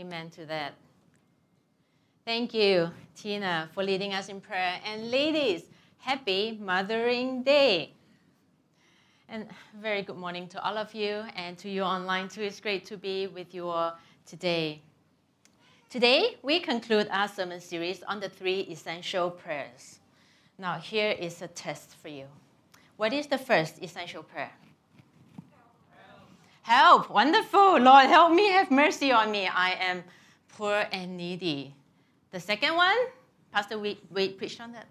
Amen to that. Thank you, Tina, for leading us in prayer. And ladies, happy Mothering Day. And very good morning to all of you and to you online too. It's great to be with you all today. Today, we conclude our sermon series on the three essential prayers. Now, here is a test for you. What is the first essential prayer? Help. Wonderful. Lord, help me. Have mercy on me. I am poor and needy. The second one, Pastor Wade preached on that.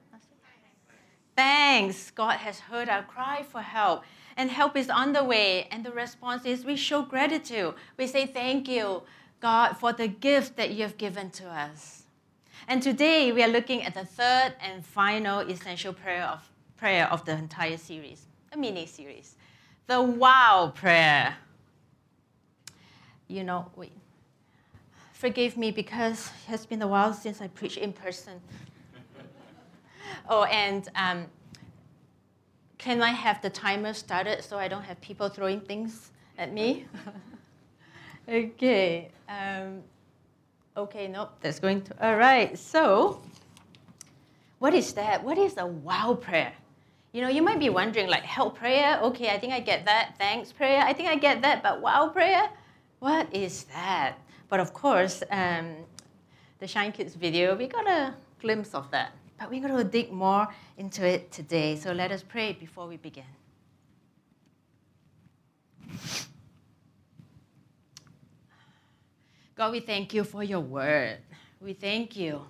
Thanks. God has heard our cry for help, and help is on the way. And the response is we show gratitude. We say, Thank you, God, for the gift that you have given to us. And today we are looking at the third and final essential prayer of, prayer of the entire series, a mini series, the wow prayer. You know, wait, forgive me because it has been a while since I preached in person. oh, and um, can I have the timer started so I don't have people throwing things at me? okay. Um, okay, nope, that's going to. All right, so what is that? What is a wow prayer? You know, you might be wondering, like, help prayer? Okay, I think I get that. Thanks prayer? I think I get that. But wow prayer? What is that? But of course, um, the Shine Kids video, we got a glimpse of that. But we're going to dig more into it today. So let us pray before we begin. God, we thank you for your word. We thank you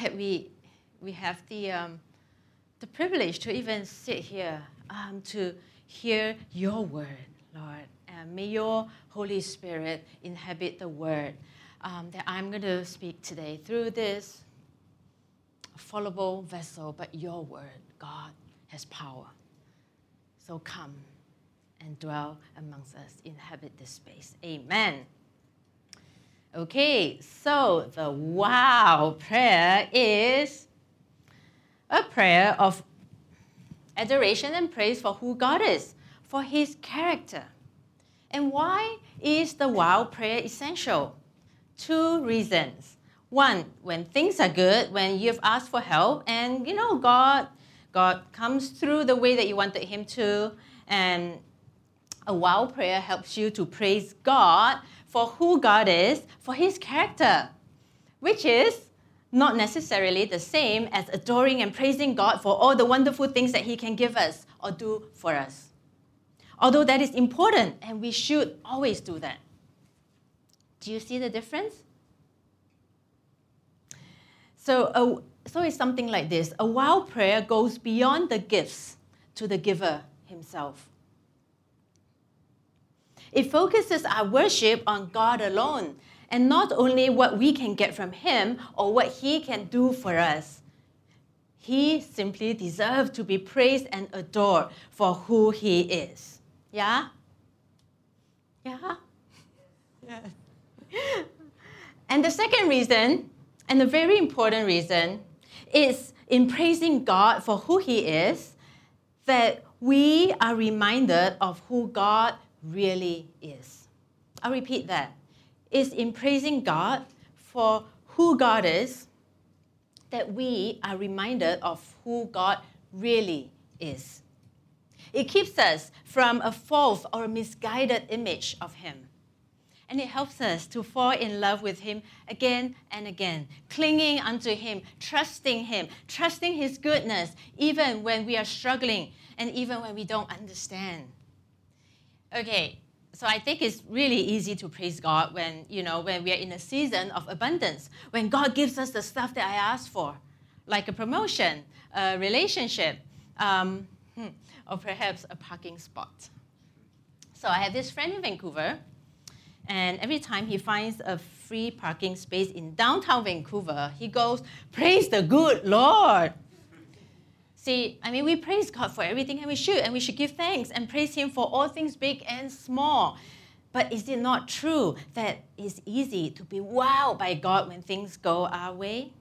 that we, we have the, um, the privilege to even sit here um, to hear your word, Lord. And may your Holy Spirit inhabit the word um, that I'm going to speak today through this fallible vessel, but your word, God, has power. So come and dwell amongst us, inhabit this space. Amen. Okay, so the wow prayer is a prayer of adoration and praise for who God is, for his character. And why is the wow prayer essential? Two reasons. One, when things are good, when you've asked for help, and you know God, God comes through the way that you wanted Him to, and a wow prayer helps you to praise God for who God is, for His character, which is not necessarily the same as adoring and praising God for all the wonderful things that He can give us or do for us although that is important and we should always do that. Do you see the difference? So, uh, so it's something like this a wow prayer goes beyond the gifts to the giver himself. It focuses our worship on God alone and not only what we can get from Him or what He can do for us. He simply deserves to be praised and adored for who He is. Yeah? Yeah? Yeah. and the second reason, and a very important reason, is in praising God for who He is, that we are reminded of who God really is. I'll repeat that. It's in praising God for who God is that we are reminded of who God really is. It keeps us from a false or misguided image of Him. And it helps us to fall in love with Him again and again, clinging unto Him, trusting Him, trusting His goodness, even when we are struggling and even when we don't understand. Okay, so I think it's really easy to praise God when, you know, when we are in a season of abundance, when God gives us the stuff that I asked for, like a promotion, a relationship, um, hmm, or perhaps a parking spot. So I have this friend in Vancouver, and every time he finds a free parking space in downtown Vancouver, he goes, Praise the good Lord. See, I mean, we praise God for everything, and we should, and we should give thanks and praise Him for all things big and small. But is it not true that it's easy to be wowed by God when things go our way?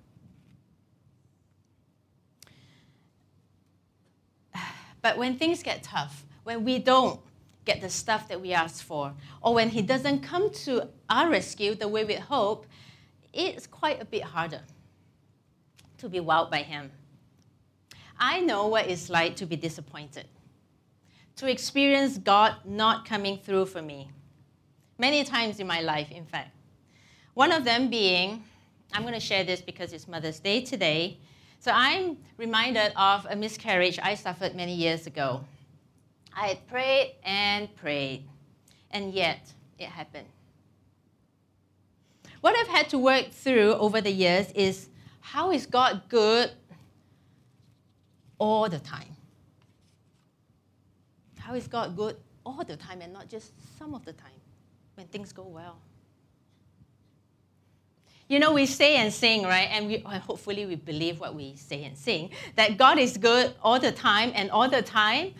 But when things get tough, when we don't get the stuff that we ask for, or when He doesn't come to our rescue the way we hope, it's quite a bit harder to be wowed by Him. I know what it's like to be disappointed, to experience God not coming through for me. Many times in my life, in fact. One of them being, I'm going to share this because it's Mother's Day today. So I'm reminded of a miscarriage I suffered many years ago. I had prayed and prayed, and yet it happened. What I've had to work through over the years is how is God good all the time? How is God good all the time and not just some of the time when things go well? You know, we say and sing, right? And we, hopefully we believe what we say and sing that God is good all the time, and all the time,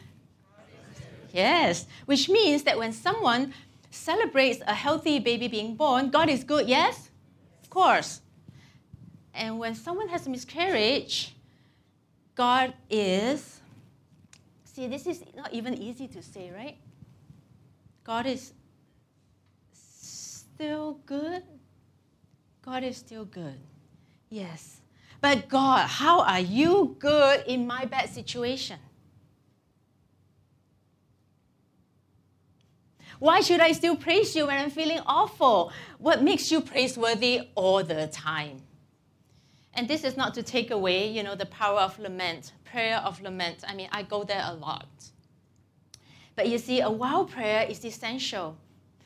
yes. Which means that when someone celebrates a healthy baby being born, God is good, yes? Of course. And when someone has a miscarriage, God is, see, this is not even easy to say, right? God is still good. God is still good. Yes. But God, how are you good in my bad situation? Why should I still praise you when I'm feeling awful? What makes you praiseworthy all the time? And this is not to take away, you know, the power of lament, prayer of lament. I mean, I go there a lot. But you see, a wow prayer is essential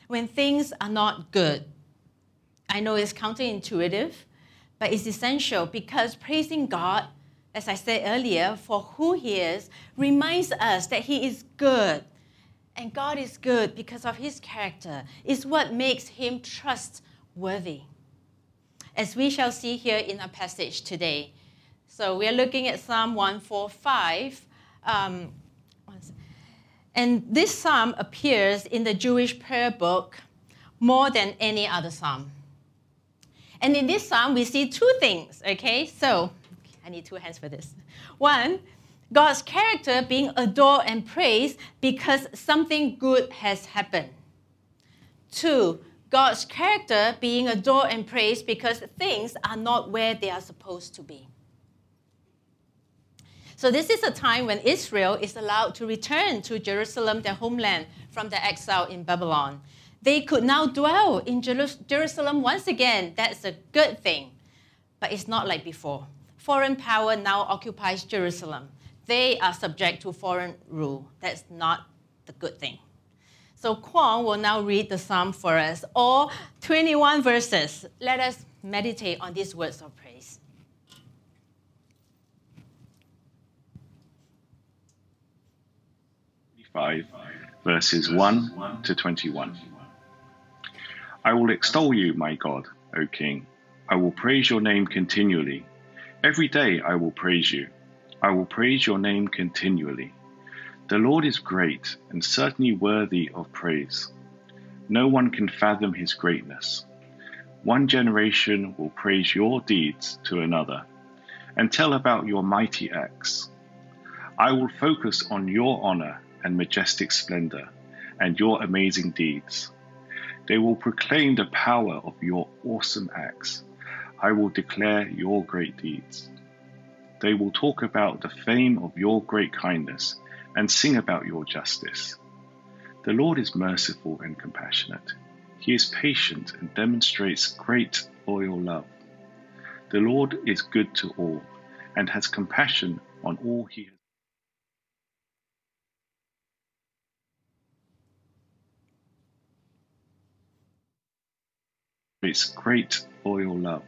when things are not good. I know it's counterintuitive, but it's essential because praising God, as I said earlier, for who He is, reminds us that He is good. And God is good because of His character, is what makes Him trustworthy as we shall see here in our passage today. So we are looking at Psalm 145. Um, and this psalm appears in the Jewish prayer book more than any other psalm. And in this psalm, we see two things, okay? So I need two hands for this. One, God's character being adored and praised because something good has happened. Two, God's character being adored and praised because things are not where they are supposed to be. So, this is a time when Israel is allowed to return to Jerusalem, their homeland, from the exile in Babylon. They could now dwell in Jerusalem once again. That's a good thing. But it's not like before. Foreign power now occupies Jerusalem. They are subject to foreign rule. That's not the good thing. So Kwong will now read the psalm for us, all 21 verses. Let us meditate on these words of praise. Five verses 1 to 21. I will extol you, my God, O King. I will praise your name continually. Every day I will praise you. I will praise your name continually. The Lord is great and certainly worthy of praise. No one can fathom his greatness. One generation will praise your deeds to another and tell about your mighty acts. I will focus on your honor and majestic splendor and your amazing deeds. They will proclaim the power of your awesome acts. I will declare your great deeds. They will talk about the fame of your great kindness and sing about your justice. The Lord is merciful and compassionate. He is patient and demonstrates great loyal love. The Lord is good to all and has compassion on all he has. It's great loyal love.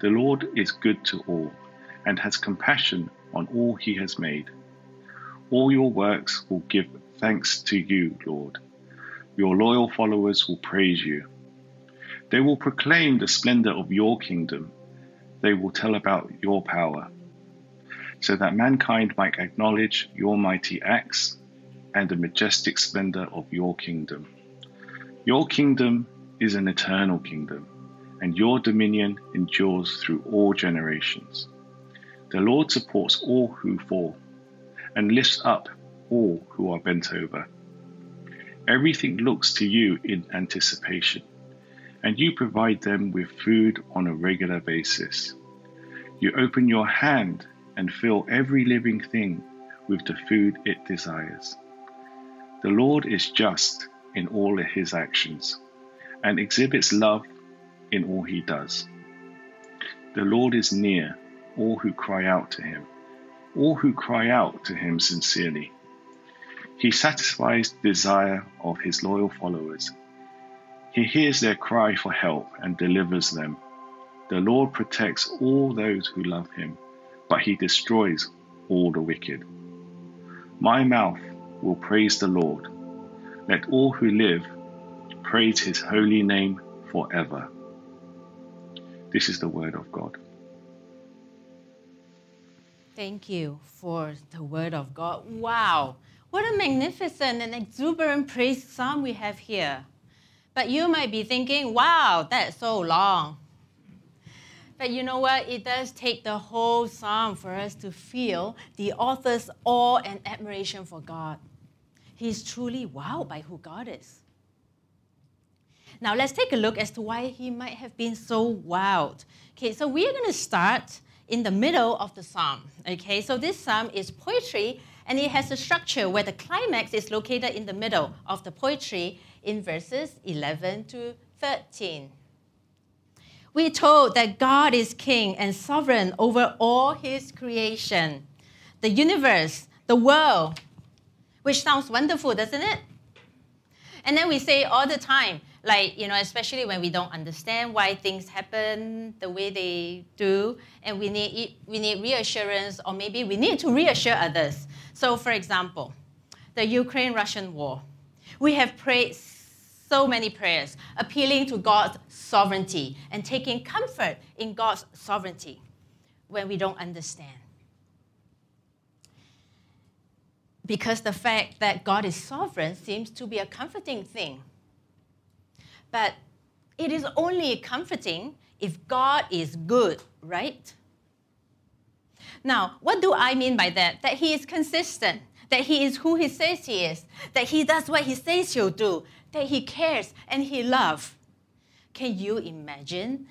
The Lord is good to all and has compassion on all he has made. All your works will give thanks to you, Lord. Your loyal followers will praise you. They will proclaim the splendor of your kingdom. They will tell about your power, so that mankind might acknowledge your mighty acts and the majestic splendor of your kingdom. Your kingdom is an eternal kingdom, and your dominion endures through all generations. The Lord supports all who fall and lifts up all who are bent over. Everything looks to you in anticipation, and you provide them with food on a regular basis. You open your hand and fill every living thing with the food it desires. The Lord is just in all his actions and exhibits love in all he does. The Lord is near all who cry out to him, all who cry out to him sincerely. He satisfies the desire of his loyal followers. He hears their cry for help and delivers them. The Lord protects all those who love him, but he destroys all the wicked. My mouth will praise the Lord. Let all who live praise his holy name forever. This is the word of God. Thank you for the word of God. Wow, what a magnificent and exuberant praise psalm we have here. But you might be thinking, wow, that's so long. But you know what? It does take the whole psalm for us to feel the author's awe and admiration for God. He's truly wowed by who God is. Now let's take a look as to why he might have been so wild. Okay, so we're going to start in the middle of the psalm. Okay, so this psalm is poetry and it has a structure where the climax is located in the middle of the poetry in verses 11 to 13. We're told that God is king and sovereign over all his creation, the universe, the world, which sounds wonderful, doesn't it? And then we say all the time, like, you know, especially when we don't understand why things happen the way they do, and we need, we need reassurance, or maybe we need to reassure others. So, for example, the Ukraine Russian war. We have prayed so many prayers appealing to God's sovereignty and taking comfort in God's sovereignty when we don't understand. Because the fact that God is sovereign seems to be a comforting thing. But it is only comforting if God is good, right? Now, what do I mean by that? That He is consistent, that He is who He says He is, that He does what He says He'll do, that He cares and He loves. Can you imagine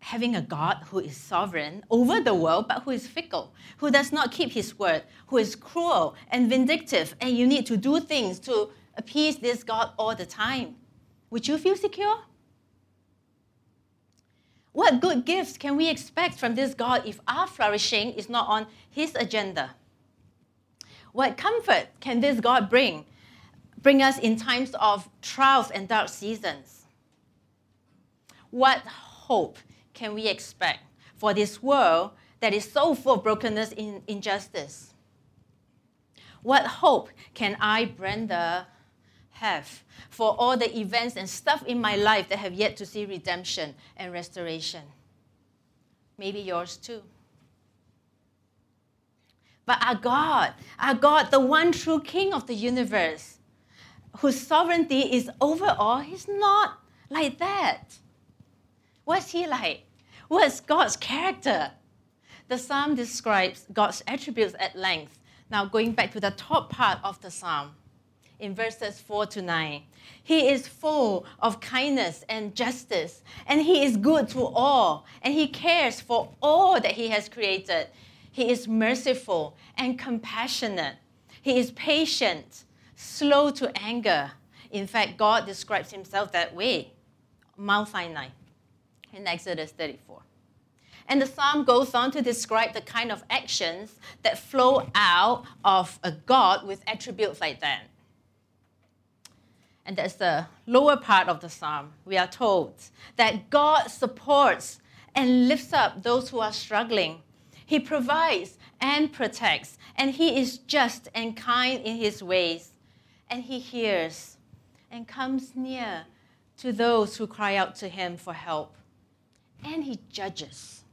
having a God who is sovereign over the world but who is fickle, who does not keep His word, who is cruel and vindictive, and you need to do things to appease this God all the time? Would you feel secure? What good gifts can we expect from this God if our flourishing is not on His agenda? What comfort can this God bring bring us in times of trials and dark seasons? What hope can we expect for this world that is so full of brokenness and injustice? What hope can I, Brenda, have for all the events and stuff in my life that have yet to see redemption and restoration? Maybe yours too. But our God, our God, the one true King of the universe, whose sovereignty is over all, he's not like that. What's he like? What's God's character? The psalm describes God's attributes at length. Now, going back to the top part of the psalm, in verses 4 to 9, he is full of kindness and justice, and he is good to all, and he cares for all that he has created. He is merciful and compassionate. He is patient slow to anger. In fact, God describes himself that way. Mount Sinai in Exodus 34. And the psalm goes on to describe the kind of actions that flow out of a God with attributes like that. And that's the lower part of the psalm. We are told that God supports and lifts up those who are struggling. He provides and protects, and He is just and kind in His ways and he hears and comes near to those who cry out to him for help. And he judges.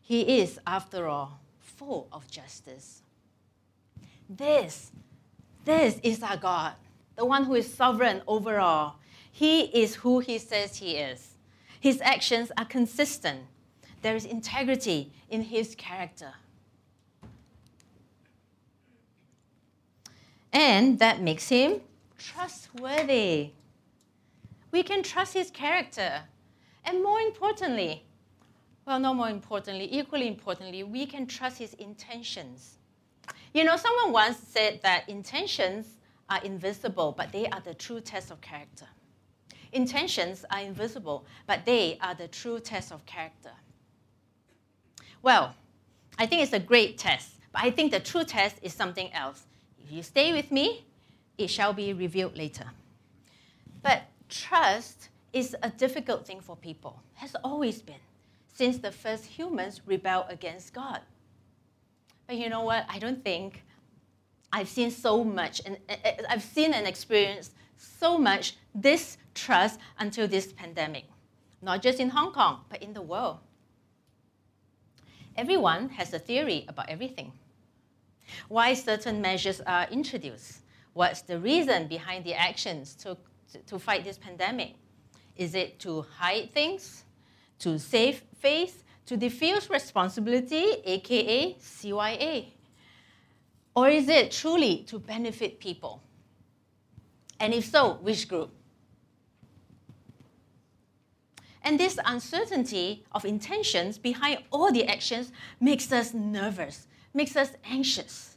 He is, after all, full of justice. This, this is our God, the one who is sovereign over all. He is who he says he is. His actions are consistent. There is integrity in his character. And that makes him trustworthy. We can trust his character. And more importantly, well, no more importantly, equally importantly, we can trust his intentions. You know, someone once said that intentions are invisible, but they are the true test of character. Intentions are invisible, but they are the true test of character. Well, I think it's a great test, but I think the true test is something else. If you stay with me, it shall be revealed later. But trust is a difficult thing for people, has always been, since the first humans rebelled against God. But you know what? I don't think I've seen so much, and eh, eh, I've seen and experienced so much distrust until this pandemic, not just in Hong Kong, but in the world. Everyone has a theory about everything. Why certain measures are introduced? What's the reason behind the actions to, to fight this pandemic? Is it to hide things, to save face, to diffuse responsibility, aka CYA? Or is it truly to benefit people? And if so, which group? And this uncertainty of intentions behind all the actions makes us nervous, makes us anxious.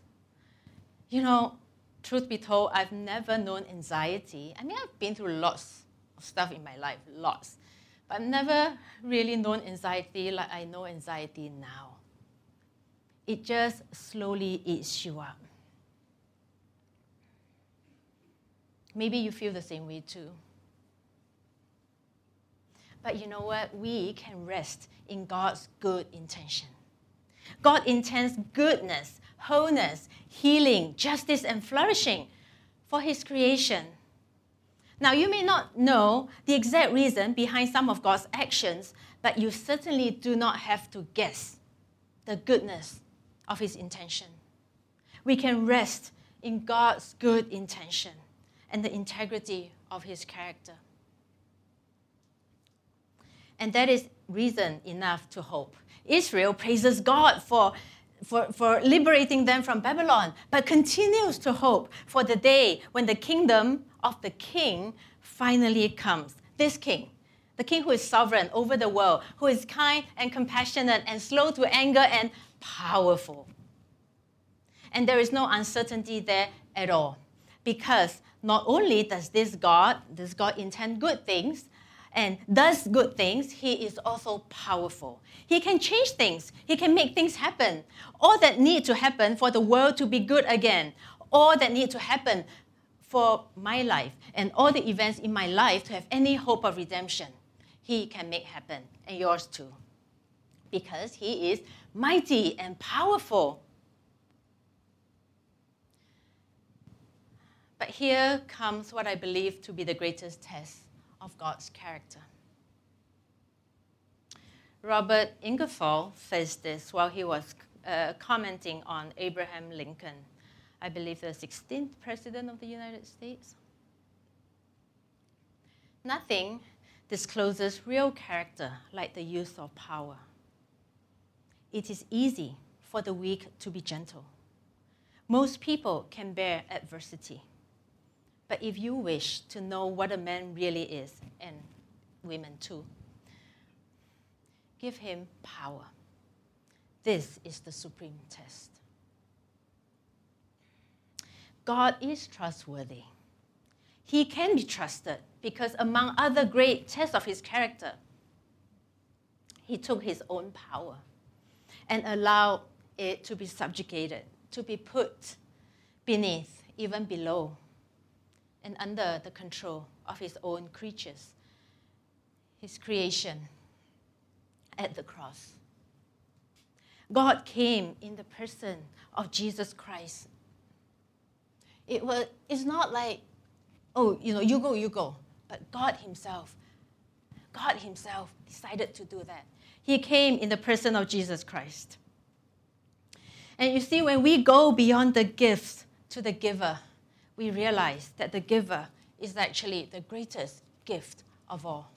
You know, truth be told, I've never known anxiety. I mean, I've been through lots of stuff in my life, lots. But I've never really known anxiety like I know anxiety now. It just slowly eats you up. Maybe you feel the same way too. But you know what? We can rest in God's good intention. God intends goodness, wholeness, healing, justice, and flourishing for His creation. Now, you may not know the exact reason behind some of God's actions, but you certainly do not have to guess the goodness of His intention. We can rest in God's good intention and the integrity of His character. And that is reason enough to hope. Israel praises God for, for, for liberating them from Babylon, but continues to hope for the day when the kingdom of the king finally comes. This king, the king who is sovereign over the world, who is kind and compassionate and slow to anger and powerful. And there is no uncertainty there at all. Because not only does this God, this God intend good things, and does good things, he is also powerful. He can change things, he can make things happen. All that need to happen for the world to be good again, all that need to happen for my life and all the events in my life to have any hope of redemption, he can make happen, and yours too. Because he is mighty and powerful. But here comes what I believe to be the greatest test of God's character. Robert Ingersoll says this while he was uh, commenting on Abraham Lincoln, I believe the 16th President of the United States. Nothing discloses real character like the use of power. It is easy for the weak to be gentle. Most people can bear adversity. But if you wish to know what a man really is, and women too, give him power. This is the supreme test. God is trustworthy. He can be trusted because, among other great tests of his character, he took his own power and allow it to be subjugated, to be put beneath, even below and under the control of his own creatures, his creation at the cross. God came in the person of Jesus Christ. It was, it's not like, oh, you know, you go, you go. But God Himself, God Himself decided to do that. He came in the person of Jesus Christ. And you see, when we go beyond the gifts to the giver, we realize that the giver is actually the greatest gift of all.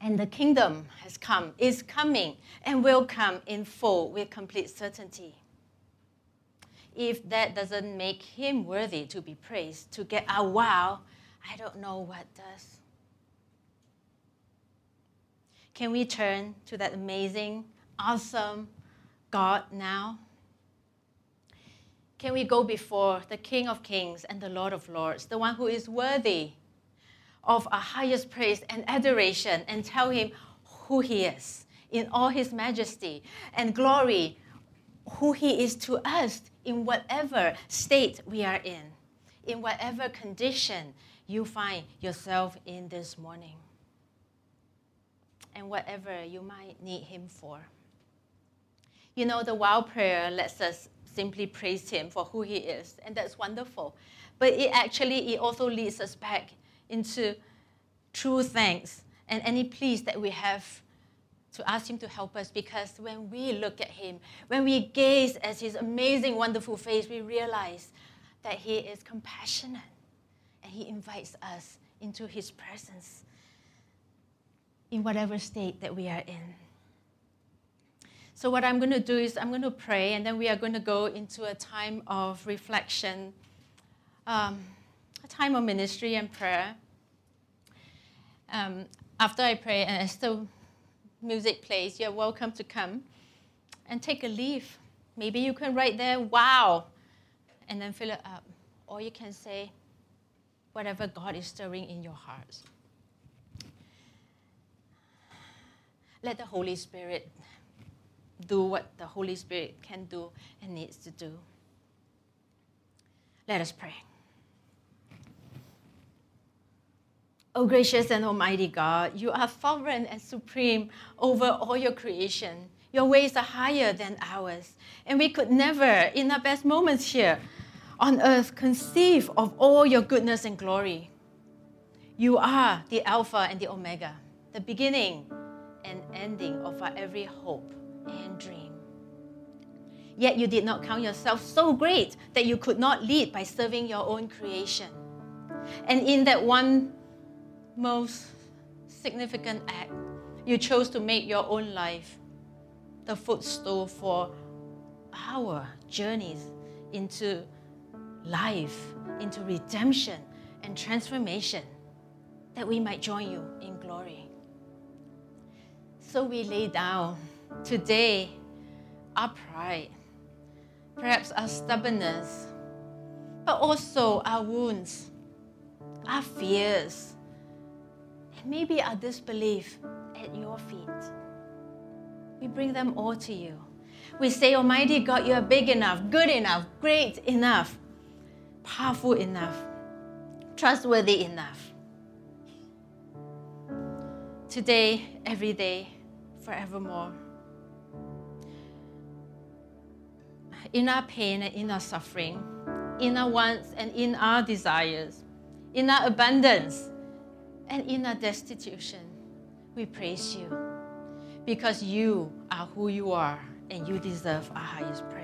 And the kingdom has come, is coming, and will come in full with complete certainty. if that doesn't make him worthy to be praised, to get a wow, I don't know what does. Can we turn to that amazing, awesome God now? Can we go before the King of Kings and the Lord of Lords, the one who is worthy of our highest praise and adoration, and tell him who he is in all his majesty and glory, who he is to us in whatever state we are in, in whatever condition you find yourself in this morning, and whatever you might need him for. You know, the wild prayer lets us simply praise him for who he is, and that's wonderful. But it actually it also leads us back into true thanks and any pleas that we have to ask him to help us because when we look at him, when we gaze at his amazing, wonderful face, we realize that he is compassionate and he invites us into his presence in whatever state that we are in. So, what I'm going to do is I'm going to pray, and then we are going to go into a time of reflection, um, a time of ministry and prayer. Um, after I pray, and as the music plays, you're welcome to come and take a leaf. Maybe you can write there, wow, and then fill it up. Or you can say, whatever God is stirring in your hearts. Let the Holy Spirit do what the Holy Spirit can do and needs to do. Let us pray. O oh, gracious and almighty God, you are sovereign and supreme over all your creation. Your ways are higher than ours. And we could never, in our best moments here on earth, conceive of all your goodness and glory. You are the Alpha and the Omega, the beginning and ending of our every hope and dream. Yet you did not count yourself so great that you could not lead by serving your own creation. And in that one most significant act, you chose to make your own life the footstool for our journeys into life, into redemption and transformation, that we might join you in. So we lay down today our pride, perhaps our stubbornness, but also our wounds, our fears, and maybe our disbelief at your feet. We bring them all to you. We say, Almighty God, you are big enough, good enough, great enough, powerful enough, trustworthy enough. Today, every day, forevermore. In our pain and in our suffering, in our wants and in our desires, in our abundance and in our destitution, we praise you because you are who you are and you deserve our highest praise.